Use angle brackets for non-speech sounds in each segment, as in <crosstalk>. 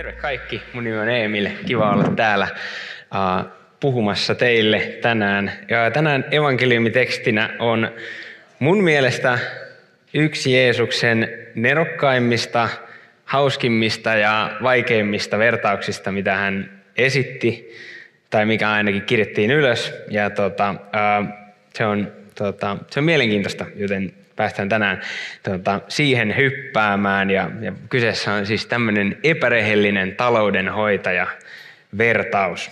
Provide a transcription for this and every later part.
Terve kaikki, mun nimi on Emil. Kiva olla täällä uh, puhumassa teille tänään. Ja tänään evankeliumitekstinä on mun mielestä yksi Jeesuksen nerokkaimmista, hauskimmista ja vaikeimmista vertauksista, mitä hän esitti, tai mikä ainakin kirjattiin ylös. Ja tota, uh, se, on, tota, se on mielenkiintoista, joten päästään tänään tota, siihen hyppäämään. Ja, ja kyseessä on siis tämmöinen epärehellinen taloudenhoitaja vertaus.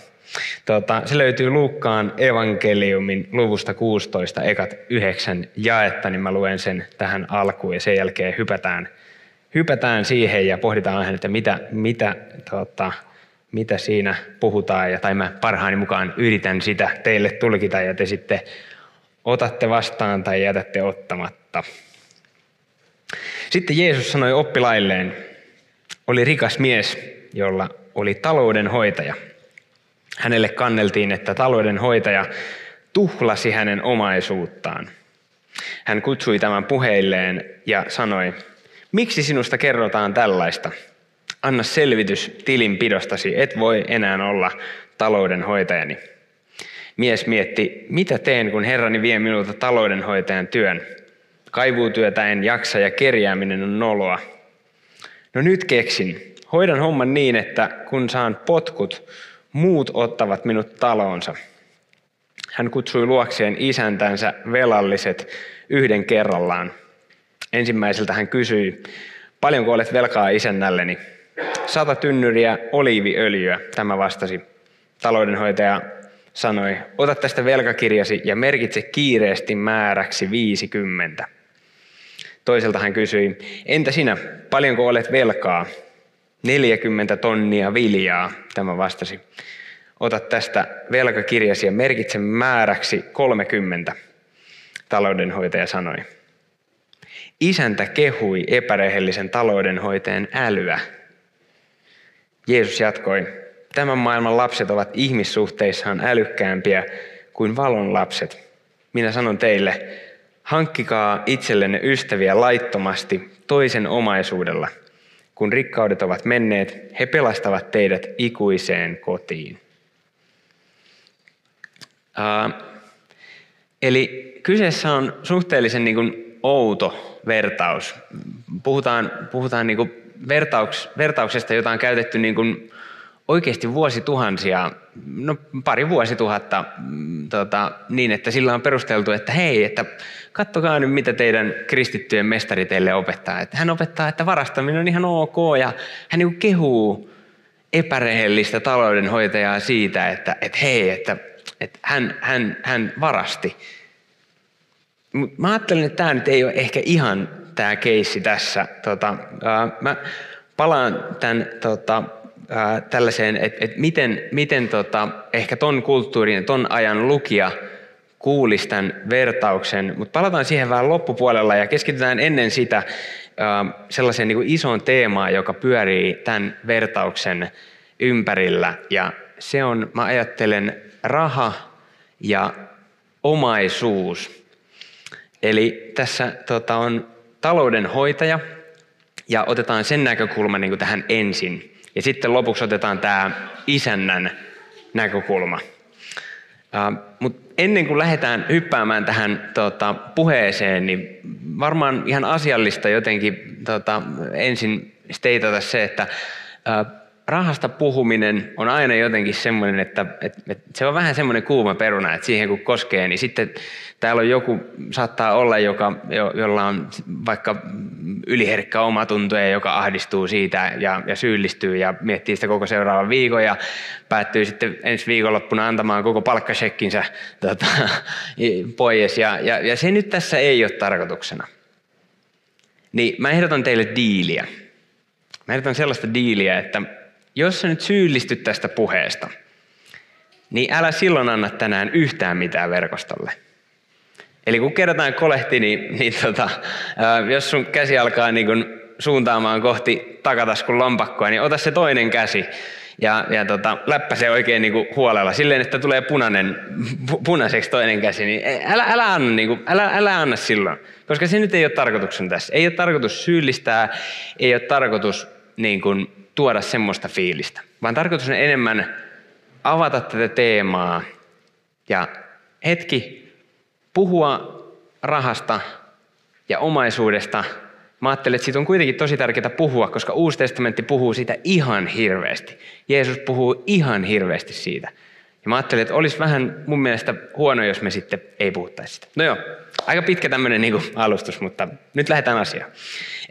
Tota, se löytyy Luukkaan evankeliumin luvusta 16, ekat yhdeksän jaetta, niin mä luen sen tähän alkuun ja sen jälkeen hypätään, hypätään siihen ja pohditaan, että mitä, mitä, tota, mitä siinä puhutaan, ja, tai mä parhaani mukaan yritän sitä teille tulkita, ja te sitten otatte vastaan tai jätätte ottamatta. Sitten Jeesus sanoi oppilailleen, oli rikas mies, jolla oli taloudenhoitaja. Hänelle kanneltiin, että taloudenhoitaja tuhlasi hänen omaisuuttaan. Hän kutsui tämän puheilleen ja sanoi, miksi sinusta kerrotaan tällaista? Anna selvitys tilinpidostasi, et voi enää olla taloudenhoitajani. Mies mietti, mitä teen, kun herrani vie minulta taloudenhoitajan työn. Kaivuutyötä en jaksa ja kerjääminen on noloa. No nyt keksin. Hoidan homman niin, että kun saan potkut, muut ottavat minut talonsa. Hän kutsui luokseen isäntänsä velalliset yhden kerrallaan. Ensimmäiseltä hän kysyi, paljonko olet velkaa isännälleni? Sata tynnyriä oliiviöljyä, tämä vastasi. Taloudenhoitaja sanoi, ota tästä velkakirjasi ja merkitse kiireesti määräksi 50. Toiselta hän kysyi, entä sinä, paljonko olet velkaa? 40 tonnia viljaa, tämä vastasi. Ota tästä velkakirjasi ja merkitse määräksi 30, taloudenhoitaja sanoi. Isäntä kehui epärehellisen taloudenhoitajan älyä. Jeesus jatkoi, Tämän maailman lapset ovat ihmissuhteissaan älykkäämpiä kuin valon lapset. Minä sanon teille, hankkikaa itsellenne ystäviä laittomasti toisen omaisuudella. Kun rikkaudet ovat menneet, he pelastavat teidät ikuiseen kotiin. Uh, eli kyseessä on suhteellisen niin kuin outo vertaus. Puhutaan, puhutaan niin kuin vertauks, vertauksesta, jota on käytetty niin kuin oikeasti vuosituhansia, no pari vuosituhatta tota, niin, että sillä on perusteltu, että hei, että kattokaa nyt mitä teidän kristittyjen mestari teille opettaa. Että hän opettaa, että varastaminen on ihan ok ja hän niin kehuu epärehellistä taloudenhoitajaa siitä, että, että hei, että, että hän, hän, hän varasti. Mut mä ajattelen, että tämä nyt ei ole ehkä ihan tämä keissi tässä. Tota, ää, mä palaan tämän tota, tällaiseen, että et miten, miten tota, ehkä ton kulttuurin, ton ajan lukija kuulisi tämän vertauksen, mutta palataan siihen vähän loppupuolella ja keskitytään ennen sitä ää, sellaiseen niin isoon teemaan, joka pyörii tämän vertauksen ympärillä ja se on, mä ajattelen, raha ja omaisuus. Eli tässä tota, on taloudenhoitaja ja otetaan sen näkökulma niin kuin tähän ensin. Ja sitten lopuksi otetaan tämä isännän näkökulma. Uh, Mutta ennen kuin lähdetään hyppäämään tähän tota, puheeseen, niin varmaan ihan asiallista jotenkin tota, ensin steitata se, että uh, rahasta puhuminen on aina jotenkin semmoinen, että, että, että se on vähän semmoinen kuuma peruna, että siihen kun koskee, niin sitten täällä on joku, saattaa olla, joka, jo, jolla on vaikka yliherkkä omatunto ja joka ahdistuu siitä ja, ja syyllistyy ja miettii sitä koko seuraavan viikon ja päättyy sitten ensi viikonloppuna antamaan koko palkkashekkinsä tota, pois. Ja, ja, ja se nyt tässä ei ole tarkoituksena. Niin mä ehdotan teille diiliä. Mä ehdotan sellaista diiliä, että jos sä nyt syyllistyt tästä puheesta, niin älä silloin anna tänään yhtään mitään verkostolle. Eli kun kerrotaan kolehti, niin, niin tota, jos sun käsi alkaa niin kun suuntaamaan kohti takataskun lompakkoa, niin ota se toinen käsi ja, ja tota, läppäse oikein niin huolella silleen, että tulee punainen, pu, punaiseksi toinen käsi, niin älä, älä, anna, niin kuin, älä, älä anna silloin, koska se nyt ei ole tarkoituksen tässä. Ei ole tarkoitus syyllistää, ei ole tarkoitus niin kuin, tuoda semmoista fiilistä, vaan tarkoitus on enemmän avata tätä teemaa ja hetki puhua rahasta ja omaisuudesta – Mä ajattelen, että siitä on kuitenkin tosi tärkeää puhua, koska Uusi testamentti puhuu siitä ihan hirveästi. Jeesus puhuu ihan hirveästi siitä. Ja mä ajattelin, että olisi vähän mun mielestä huono, jos me sitten ei puhuttaisi sitä. No joo, aika pitkä tämmöinen niin alustus, mutta nyt lähdetään asiaan.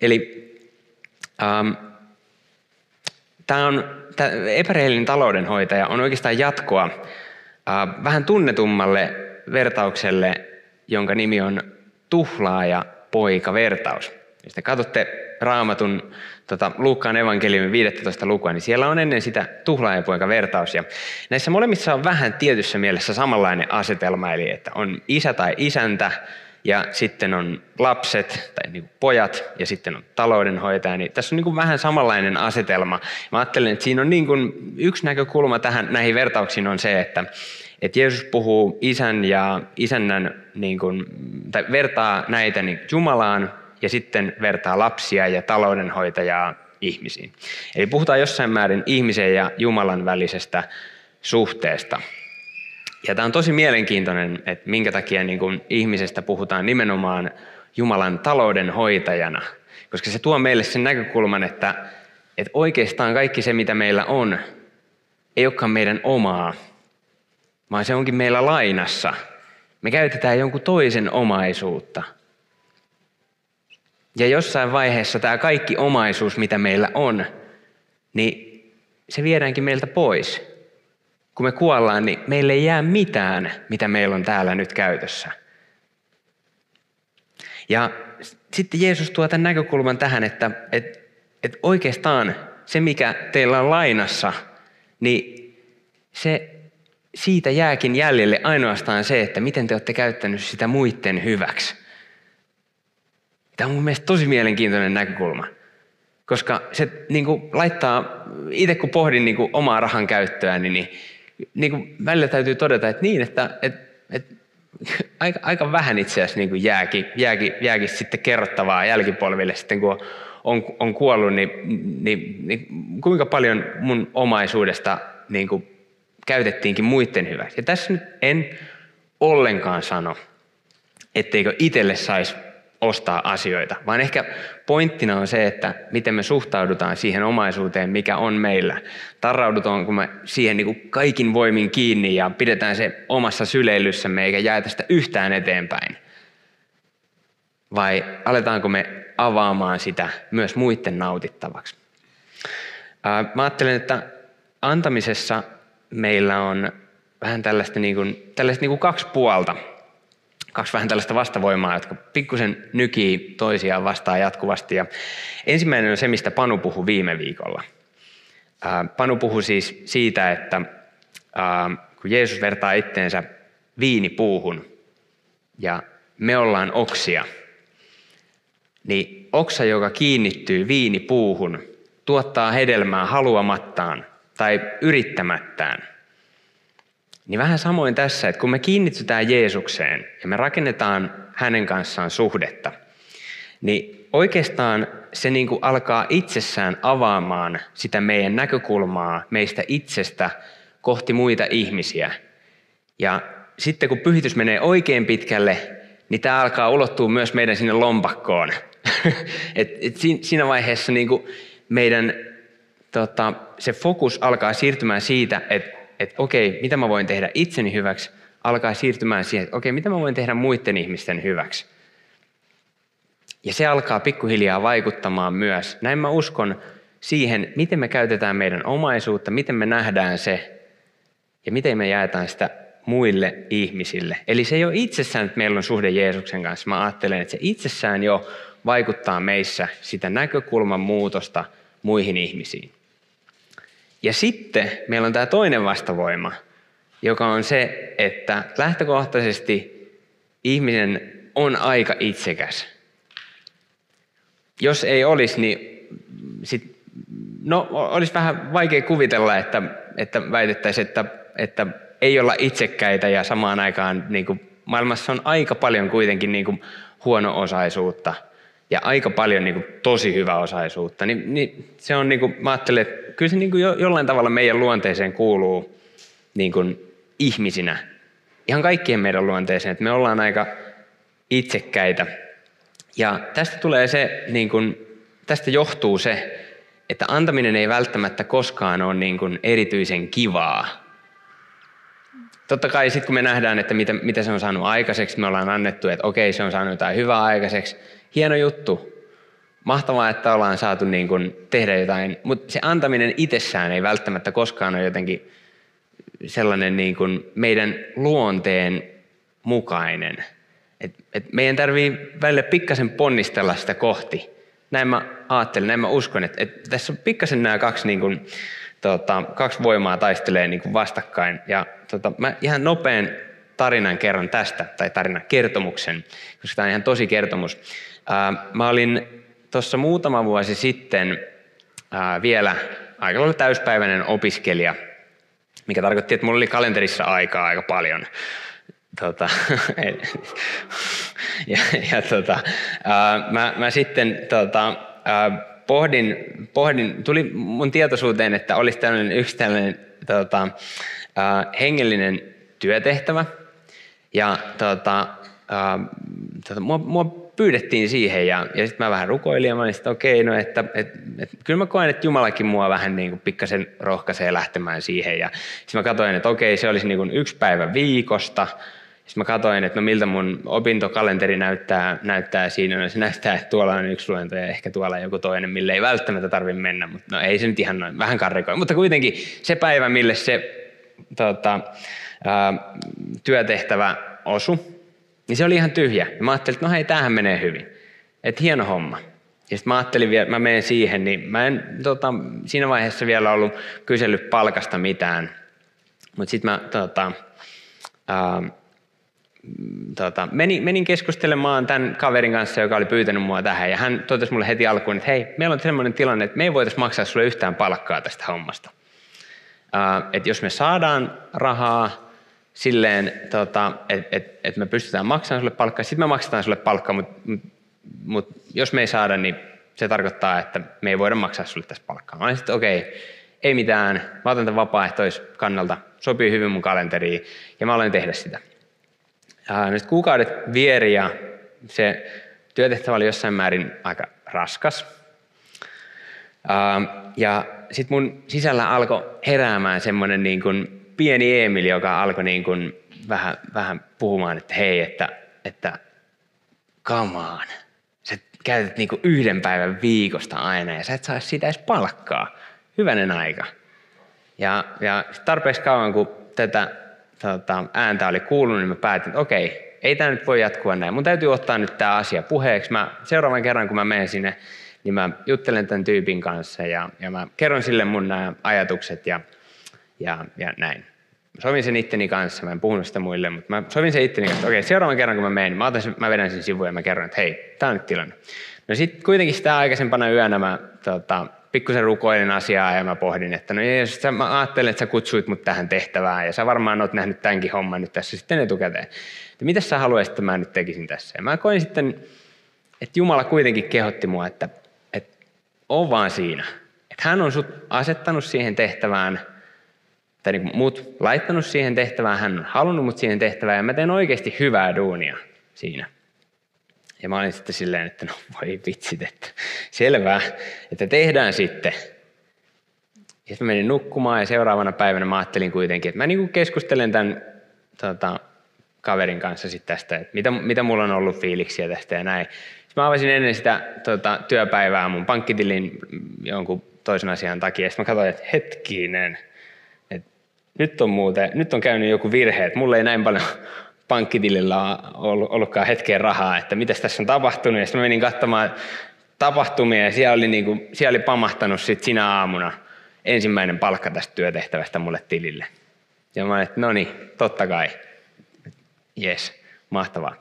Eli ähm, tämä on, tämä epärehellinen taloudenhoitaja on oikeastaan jatkoa äh, vähän tunnetummalle vertaukselle, jonka nimi on tuhlaaja poika vertaus. Jos te katsotte raamatun tota, Luukkaan evankeliumin 15 lukua, niin siellä on ennen sitä tuhlaajapoika vertaus. Ja näissä molemmissa on vähän tietyssä mielessä samanlainen asetelma, eli että on isä tai isäntä, ja sitten on lapset tai niin pojat ja sitten on taloudenhoitaja. Niin tässä on niin vähän samanlainen asetelma. Mä ajattelen, että siinä on niin kuin yksi näkökulma tähän, näihin vertauksiin on se, että, että Jeesus puhuu isän ja isännän, niin kuin, tai vertaa näitä niin Jumalaan ja sitten vertaa lapsia ja taloudenhoitajaa ihmisiin. Eli puhutaan jossain määrin ihmisen ja Jumalan välisestä suhteesta. Ja tämä on tosi mielenkiintoinen, että minkä takia niin kuin ihmisestä puhutaan nimenomaan Jumalan taloudenhoitajana. Koska se tuo meille sen näkökulman, että, että oikeastaan kaikki se, mitä meillä on, ei olekaan meidän omaa, vaan se onkin meillä lainassa. Me käytetään jonkun toisen omaisuutta – ja jossain vaiheessa tämä kaikki omaisuus, mitä meillä on, niin se viedäänkin meiltä pois. Kun me kuollaan, niin meille ei jää mitään, mitä meillä on täällä nyt käytössä. Ja sitten Jeesus tuo tämän näkökulman tähän, että, että, että oikeastaan se, mikä teillä on lainassa, niin se, siitä jääkin jäljelle ainoastaan se, että miten te olette käyttänyt sitä muiden hyväksi. Tämä on mun mielestä tosi mielenkiintoinen näkökulma. Koska se niin kuin, laittaa, itse kun pohdin niin kuin, omaa rahan käyttöä, niin, niin, kuin, välillä täytyy todeta, että niin, että, että, että <laughs> aika, aika vähän itse asiassa niin kuin jääkin, jääkin, jääkin sitten kerrottavaa jälkipolville sitten, kun on, on kuollut, niin, niin, niin kuinka paljon mun omaisuudesta niin kuin, käytettiinkin muiden hyväksi. Ja tässä nyt en ollenkaan sano, etteikö itselle saisi ostaa asioita, vaan ehkä pointtina on se, että miten me suhtaudutaan siihen omaisuuteen, mikä on meillä. Tarraudutaanko me siihen niin kuin kaikin voimin kiinni ja pidetään se omassa syleilyssämme eikä jaeta sitä yhtään eteenpäin. Vai aletaanko me avaamaan sitä myös muiden nautittavaksi? Mä ajattelen, että antamisessa meillä on vähän tällaista, niin kuin, tällaista niin kuin kaksi puolta – kaksi vähän tällaista vastavoimaa, jotka pikkusen nykii toisiaan vastaan jatkuvasti. Ja ensimmäinen on se, mistä Panu puhui viime viikolla. Panu puhui siis siitä, että kun Jeesus vertaa itteensä viinipuuhun ja me ollaan oksia, niin oksa, joka kiinnittyy viinipuuhun, tuottaa hedelmää haluamattaan tai yrittämättään – niin vähän samoin tässä, että kun me kiinnitytään Jeesukseen ja me rakennetaan hänen kanssaan suhdetta, niin oikeastaan se niin kuin alkaa itsessään avaamaan sitä meidän näkökulmaa meistä itsestä kohti muita ihmisiä. Ja sitten kun pyhitys menee oikein pitkälle, niin tämä alkaa ulottua myös meidän sinne lompakkoon. <laughs> et, et siinä vaiheessa niin kuin meidän tota, se fokus alkaa siirtymään siitä, että että okei, mitä mä voin tehdä itseni hyväksi, alkaa siirtymään siihen, että okei, mitä mä voin tehdä muiden ihmisten hyväksi. Ja se alkaa pikkuhiljaa vaikuttamaan myös, näin mä uskon, siihen, miten me käytetään meidän omaisuutta, miten me nähdään se ja miten me jaetaan sitä muille ihmisille. Eli se ole itsessään, että meillä on suhde Jeesuksen kanssa. Mä ajattelen, että se itsessään jo vaikuttaa meissä sitä näkökulman muutosta muihin ihmisiin. Ja sitten meillä on tämä toinen vastavoima, joka on se, että lähtökohtaisesti ihminen on aika itsekäs. Jos ei olisi, niin sit, no, olisi vähän vaikea kuvitella, että, että väitettäisiin, että, että ei olla itsekkäitä ja samaan aikaan niin kuin, maailmassa on aika paljon kuitenkin niin kuin, huono-osaisuutta ja aika paljon niin kuin, tosi hyvä-osaisuutta. Niin, niin se on, niin kuin, mä ajattelen, että kyllä se niin kuin, jo, jollain tavalla meidän luonteeseen kuuluu niin kuin, ihmisinä. Ihan kaikkien meidän luonteeseen, että me ollaan aika itsekkäitä. Ja tästä tulee se, niin kuin, tästä johtuu se, että antaminen ei välttämättä koskaan ole niin kuin erityisen kivaa. Totta kai sitten kun me nähdään, että mitä, mitä se on saanut aikaiseksi, me ollaan annettu, että okei se on saanut jotain hyvää aikaiseksi. Hieno juttu. Mahtavaa, että ollaan saatu niin kuin tehdä jotain, mutta se antaminen itsessään ei välttämättä koskaan ole jotenkin sellainen niin kuin meidän luonteen mukainen. Et, et meidän tarvii välillä pikkasen ponnistella sitä kohti. Näin mä ajattelen, näin mä uskon, että, että tässä on pikkasen nämä kaksi, niin kuin, tota, kaksi voimaa taistelee niin kuin vastakkain. Ja tota, mä ihan nopean tarinan kerron tästä, tai tarinan kertomuksen, koska tämä on ihan tosi kertomus. Ää, mä olin tuossa muutama vuosi sitten ää, vielä aika lailla täyspäiväinen opiskelija, mikä tarkoitti, että mulla oli kalenterissa aikaa aika paljon. Tota, <laughs> ja, ja tota, ää, mä, mä sitten tota, ää, pohdin, pohdin, tuli mun tietoisuuteen, että olisi tällainen yksi tällainen tota, ää, hengellinen työtehtävä. Ja tota, ää, tota, mua, mua pyydettiin siihen ja, ja sitten mä vähän rukoilin ja mä olin sitten okei, okay, no että et, et, kyllä mä koen, että Jumalakin mua vähän niin kuin pikkasen rohkaisee lähtemään siihen ja sitten mä katsoin, että okei, okay, se olisi niin kuin yksi päivä viikosta sitten mä katsoin, että no miltä mun opintokalenteri näyttää, näyttää siinä. No se näyttää, että tuolla on yksi luento ja ehkä tuolla joku toinen, mille ei välttämättä tarvitse mennä. Mutta no ei se nyt ihan noin, vähän karrikoi. Mutta kuitenkin se päivä, mille se tota, ää, työtehtävä osu, niin se oli ihan tyhjä. Ja mä ajattelin, että no hei, tämähän menee hyvin. Että hieno homma. Ja sitten mä ajattelin vielä, mä menen siihen, niin mä en tota, siinä vaiheessa vielä ollut kysellyt palkasta mitään. Mutta sitten mä tota, ää, tota, menin, menin keskustelemaan tämän kaverin kanssa, joka oli pyytänyt mua tähän, ja hän totesi mulle heti alkuun, että hei, meillä on sellainen tilanne, että me ei voitaisiin maksaa sulle yhtään palkkaa tästä hommasta. Uh, että jos me saadaan rahaa silleen, tota, että et, et me pystytään maksamaan sulle palkkaa, sitten me maksetaan sulle palkkaa, mutta mut, mut jos me ei saada, niin se tarkoittaa, että me ei voida maksaa sulle tästä palkkaa. Mä sitten, okei, okay, ei mitään, mä otan tämän vapaaehtoiskannalta, sopii hyvin mun kalenteriin, ja mä aloin tehdä sitä. Nyt kuukaudet vieri ja se työtehtävä oli jossain määrin aika raskas. Ää, ja sitten mun sisällä alkoi heräämään semmoinen niin kuin pieni Emil, joka alkoi niin kuin vähän, vähän puhumaan, että hei, että, että come on. Sä käytät niin kuin yhden päivän viikosta aina ja sä et saa siitä edes palkkaa. Hyvänen aika. Ja, ja tarpeeksi kauan, kun tätä tota, ääntä oli kuulunut, niin mä päätin, että okei, ei tämä nyt voi jatkua näin. Mun täytyy ottaa nyt tämä asia puheeksi. Mä, seuraavan kerran, kun mä menen sinne, niin mä juttelen tämän tyypin kanssa ja, ja mä kerron sille mun nämä ajatukset ja, ja, ja näin. Mä sovin sen itteni kanssa, mä en puhunut sitä muille, mutta mä sovin sen itteni kanssa, että okei, seuraavan kerran kun mä menen, mä, otan sen, mä vedän sen sivuun ja mä kerron, että hei, tämä on nyt tilanne. No sitten kuitenkin sitä aikaisempana yönä mä tota, pikkusen rukoilin asiaa ja mä pohdin, että no Jeesus, sä, mä ajattelen, että sä kutsuit mut tähän tehtävään ja sä varmaan oot nähnyt tämänkin homman nyt tässä sitten etukäteen. Että mitä sä haluaisit, että mä nyt tekisin tässä? Ja mä koin sitten, että Jumala kuitenkin kehotti mua, että, että on vaan siinä. Että hän on sut asettanut siihen tehtävään, tai niin mut laittanut siihen tehtävään, hän on halunnut mut siihen tehtävään ja mä teen oikeasti hyvää duunia siinä. Ja mä olin sitten silleen, että no voi vitsit, että selvää, että tehdään sitten. Ja sitten menin nukkumaan ja seuraavana päivänä mä ajattelin kuitenkin, että mä niin keskustelen tämän tota, kaverin kanssa sitten tästä, että mitä, mitä mulla on ollut fiiliksiä tästä ja näin. Sitten mä avasin ennen sitä tota, työpäivää mun pankkitilin jonkun toisen asian takia. Sitten mä katsoin, että hetkinen, nyt on muuten, nyt on käynyt joku virhe, että mulla ei näin paljon pankkitilillä on ollutkaan hetken rahaa, että mitä tässä on tapahtunut. Ja sitten menin katsomaan tapahtumia ja siellä oli, niin kuin, siellä oli pamahtanut sit sinä aamuna, ensimmäinen palkka tästä työtehtävästä mulle tilille. Ja mä että no niin, totta kai. Yes, mahtavaa.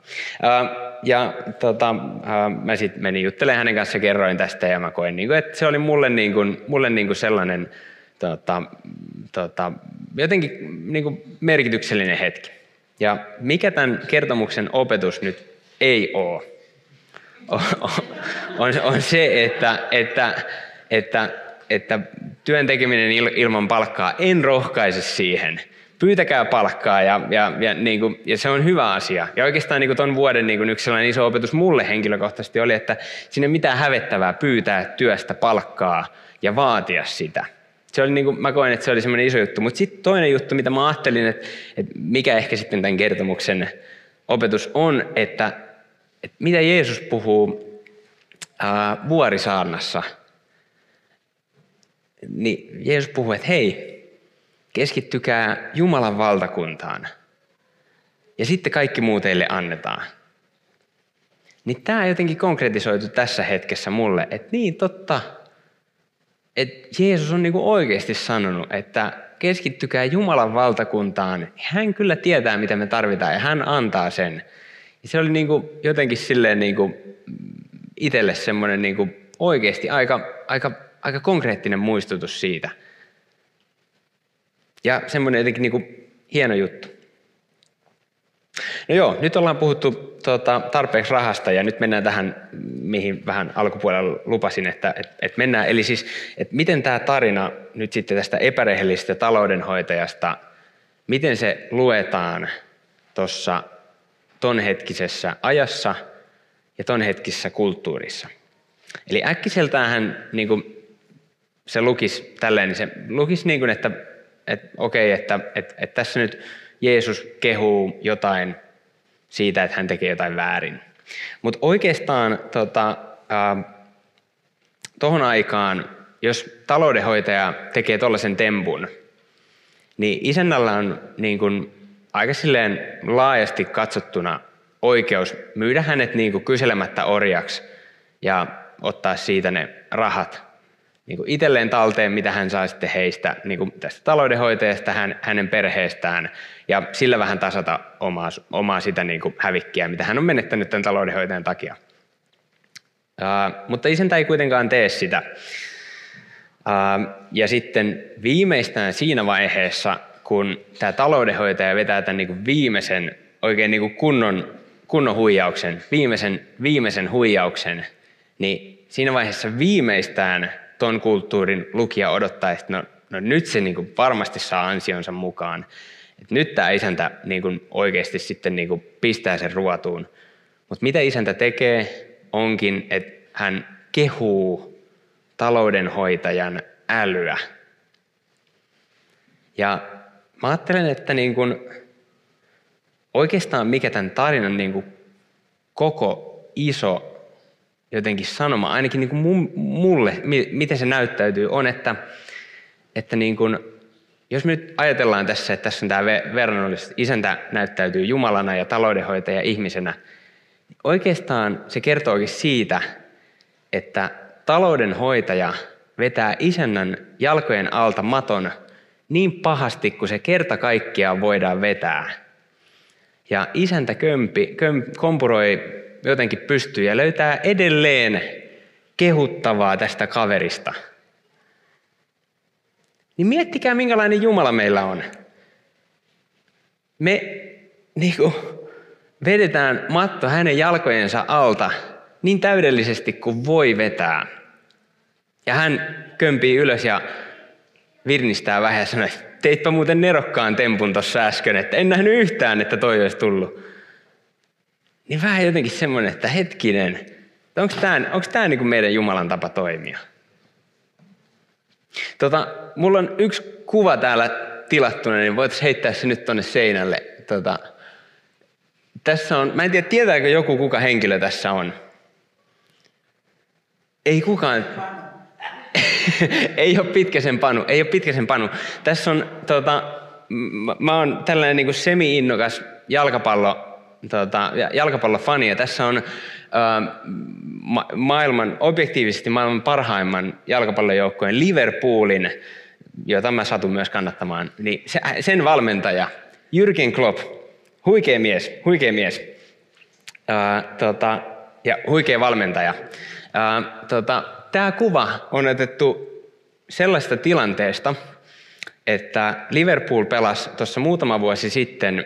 Ja tota, mä sitten menin juttelemaan hänen kanssa, kerroin tästä ja mä koin, niin kuin, että se oli mulle, niin kuin, mulle niin kuin sellainen tota, tota, jotenkin niin kuin merkityksellinen hetki. Ja mikä tämän kertomuksen opetus nyt ei ole, on, on se, että, että, että, että työn tekeminen ilman palkkaa en rohkaise siihen. Pyytäkää palkkaa ja, ja, ja, niin kuin, ja se on hyvä asia. Ja oikeastaan niin tuon vuoden niin kuin yksi sellainen iso opetus mulle henkilökohtaisesti oli, että sinne mitään hävettävää pyytää työstä palkkaa ja vaatia sitä – se oli niin kuin, mä koen, että se oli semmoinen iso juttu. Mutta sitten toinen juttu, mitä mä ajattelin, että, että mikä ehkä sitten tämän kertomuksen opetus on, että, että mitä Jeesus puhuu ää, vuorisaarnassa. Niin Jeesus puhuu, että hei, keskittykää Jumalan valtakuntaan. Ja sitten kaikki muu teille annetaan. Niin tämä jotenkin konkretisoitu tässä hetkessä mulle, että niin totta, että Jeesus on niinku oikeasti sanonut, että keskittykää Jumalan valtakuntaan. Hän kyllä tietää, mitä me tarvitaan ja hän antaa sen. Ja se oli niinku jotenkin silleen niinku itselle semmoinen niinku oikeasti aika, aika, aika konkreettinen muistutus siitä. Ja semmoinen jotenkin niinku hieno juttu. No joo, nyt ollaan puhuttu tuota, tarpeeksi rahasta ja nyt mennään tähän, mihin vähän alkupuolella lupasin, että et, et mennään. Eli siis, että miten tämä tarina nyt sitten tästä epärehellisestä taloudenhoitajasta, miten se luetaan tuossa tonhetkisessä ajassa ja tonhetkisessä kulttuurissa. Eli äkkiseltään niin kuin se lukisi tälleen, niin se lukisi niin kuin, että, että okei, että, että, että tässä nyt Jeesus kehuu jotain siitä, että hän tekee jotain väärin. Mutta oikeastaan tota, tuohon aikaan, jos taloudenhoitaja tekee tuollaisen tempun, niin isännällä on niin kun, aika silleen laajasti katsottuna oikeus myydä hänet niin kuin kyselemättä orjaksi ja ottaa siitä ne rahat niin kuin itselleen talteen, mitä hän saa sitten heistä, niin kuin tästä taloudenhoitajasta, hän, hänen perheestään, ja sillä vähän tasata omaa, omaa sitä niin kuin hävikkiä, mitä hän on menettänyt tämän taloudenhoitajan takia. Uh, mutta isäntä ei kuitenkaan tee sitä. Uh, ja sitten viimeistään siinä vaiheessa, kun tämä taloudenhoitaja vetää tämän niin kuin viimeisen, oikein niin kuin kunnon, kunnon huijauksen, viimeisen, viimeisen huijauksen, niin siinä vaiheessa viimeistään ton kulttuurin lukija odottaa, että no, no nyt se niin kuin varmasti saa ansionsa mukaan. Et nyt tämä isäntä niin kuin oikeasti sitten niin kuin pistää sen ruotuun. Mutta mitä isäntä tekee onkin, että hän kehuu taloudenhoitajan älyä. Ja mä ajattelen, että niin kuin oikeastaan mikä tämän tarinan niin kuin koko iso jotenkin sanoma, ainakin niin kuin mulle, miten se näyttäytyy, on, että, että niin kuin, jos me nyt ajatellaan tässä, että tässä on tämä verrannollisuus, isäntä näyttäytyy Jumalana ja taloudenhoitaja ihmisenä, niin oikeastaan se kertookin siitä, että taloudenhoitaja vetää isännän jalkojen alta maton niin pahasti, kuin se kerta kaikkiaan voidaan vetää. Ja isäntä kömpi, köm, kompuroi jotenkin pystyy ja löytää edelleen kehuttavaa tästä kaverista. Niin miettikää, minkälainen Jumala meillä on. Me niin kuin, vedetään matto hänen jalkojensa alta niin täydellisesti kuin voi vetää. Ja hän kömpii ylös ja virnistää vähän ja sanoo, että teitpä muuten nerokkaan tempun tuossa äsken, että en nähnyt yhtään, että toi olisi tullut niin vähän jotenkin semmoinen, että hetkinen, onko tämä, onko tämä niin kuin meidän Jumalan tapa toimia? Tota, mulla on yksi kuva täällä tilattuna, niin voitaisiin heittää se nyt tuonne seinälle. Tota, tässä on, mä en tiedä, tietääkö joku, kuka henkilö tässä on. Ei kukaan. <laughs> ei ole pitkäsen panu, ei ole pitkäsen panu. Tässä on, tota, mä, mä oon tällainen niin semi-innokas jalkapallo tota, jalkapallofani ja tässä on äh, ma- maailman, objektiivisesti maailman parhaimman jalkapallojoukkojen Liverpoolin jota mä satun myös kannattamaan, niin se, sen valmentaja, Jürgen Klopp, huikea mies, huikea mies, ää, tota, ja huikea valmentaja. Tota, Tämä kuva on otettu sellaista tilanteesta, että Liverpool pelasi tuossa muutama vuosi sitten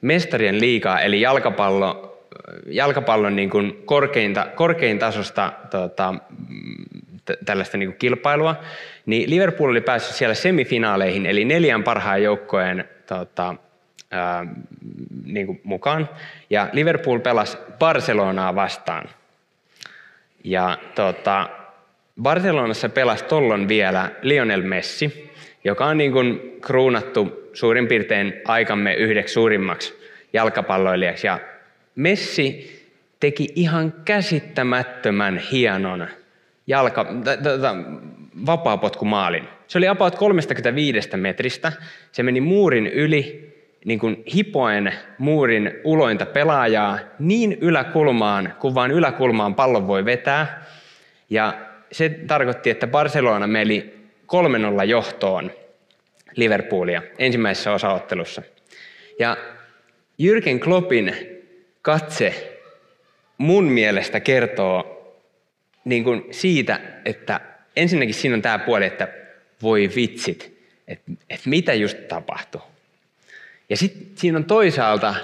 mestarien liigaa, eli jalkapallo, jalkapallon niin kuin korkeinta, korkein tasosta tota, tällaista niin kuin kilpailua, niin Liverpool oli päässyt siellä semifinaaleihin, eli neljän parhaan joukkojen tota, ää, niin kuin mukaan. Ja Liverpool pelasi Barcelonaa vastaan. Ja tota, Barcelonassa pelasi tollon vielä Lionel Messi, joka on niin kuin kruunattu suurin piirtein aikamme yhdeksi suurimmaksi jalkapalloilijaksi. Ja Messi teki ihan käsittämättömän hienon jalka, vapaapotkumaalin. Se oli about 35 metristä. Se meni muurin yli, niin kuin hipoen muurin ulointa pelaajaa niin yläkulmaan, kun vaan yläkulmaan pallon voi vetää. Ja se tarkoitti, että Barcelona meni 3-0 johtoon Liverpoolia ensimmäisessä osaottelussa. Ja Jürgen Kloppin katse mun mielestä kertoo niin kuin siitä, että ensinnäkin siinä on tämä puoli, että voi vitsit, että, että mitä just tapahtui. Ja sitten siinä on toisaalta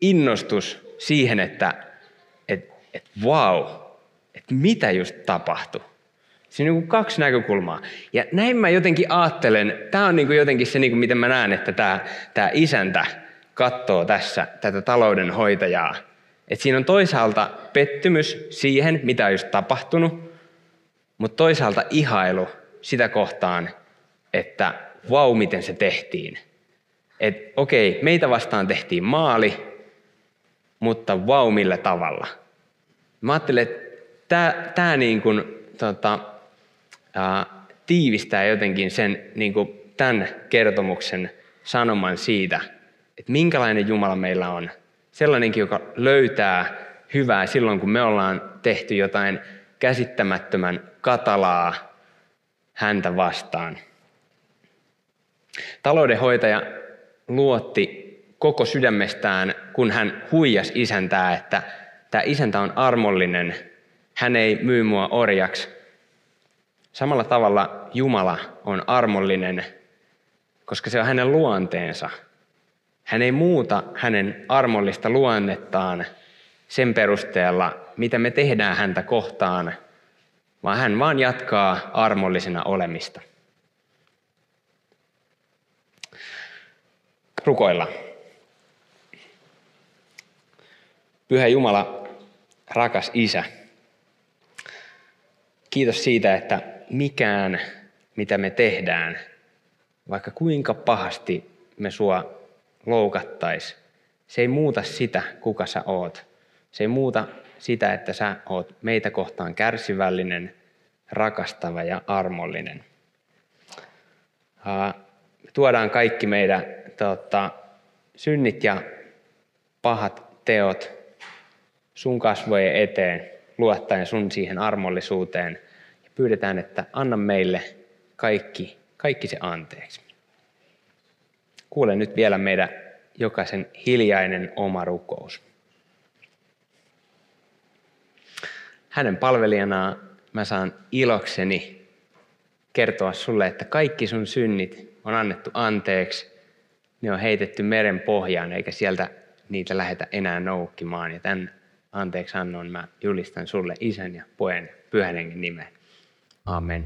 innostus siihen, että et, et wow, että mitä just tapahtui. Siinä on niin kaksi näkökulmaa. Ja näin mä jotenkin ajattelen, tämä on niin kuin jotenkin se, niin kuin miten mä näen, että tämä, tämä isäntä katsoo tässä tätä taloudenhoitajaa. Että siinä on toisaalta pettymys siihen, mitä on just tapahtunut, mutta toisaalta ihailu sitä kohtaan, että vau, miten se tehtiin. Että okei, meitä vastaan tehtiin maali, mutta vau, millä tavalla. Mä ajattelen, että tämä, tämä niin kuin, tota, tiivistää jotenkin sen, niin kuin tämän kertomuksen sanoman siitä, että minkälainen Jumala meillä on. Sellainenkin, joka löytää hyvää silloin, kun me ollaan tehty jotain käsittämättömän katalaa häntä vastaan. Taloudenhoitaja luotti koko sydämestään, kun hän huijas isäntää, että tämä isäntä on armollinen, hän ei myy mua orjaksi. Samalla tavalla Jumala on armollinen, koska se on hänen luonteensa. Hän ei muuta hänen armollista luonnettaan sen perusteella, mitä me tehdään häntä kohtaan, vaan hän vaan jatkaa armollisena olemista. Rukoilla. Pyhä Jumala, rakas Isä, kiitos siitä, että mikään, mitä me tehdään, vaikka kuinka pahasti me sua loukattais, se ei muuta sitä, kuka sä oot. Se ei muuta sitä, että sä oot meitä kohtaan kärsivällinen, rakastava ja armollinen. Me tuodaan kaikki meidän tota, synnit ja pahat teot sun kasvojen eteen, luottaen sun siihen armollisuuteen. Pyydetään, että anna meille kaikki, kaikki se anteeksi. Kuule nyt vielä meidän jokaisen hiljainen oma rukous. Hänen palvelijanaan mä saan ilokseni kertoa sulle, että kaikki sun synnit on annettu anteeksi. Ne on heitetty meren pohjaan, eikä sieltä niitä lähetä enää noukkimaan. Ja tämän anteeksi annon mä julistan sulle isän ja pojan pyhän hengen nimeen. Amen.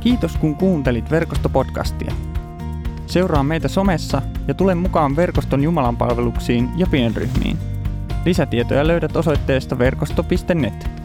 Kiitos kun kuuntelit verkostopodcastia. Seuraa meitä somessa ja tule mukaan verkoston Jumalan palveluksiin ja pienryhmiin. Lisätietoja löydät osoitteesta verkosto.net.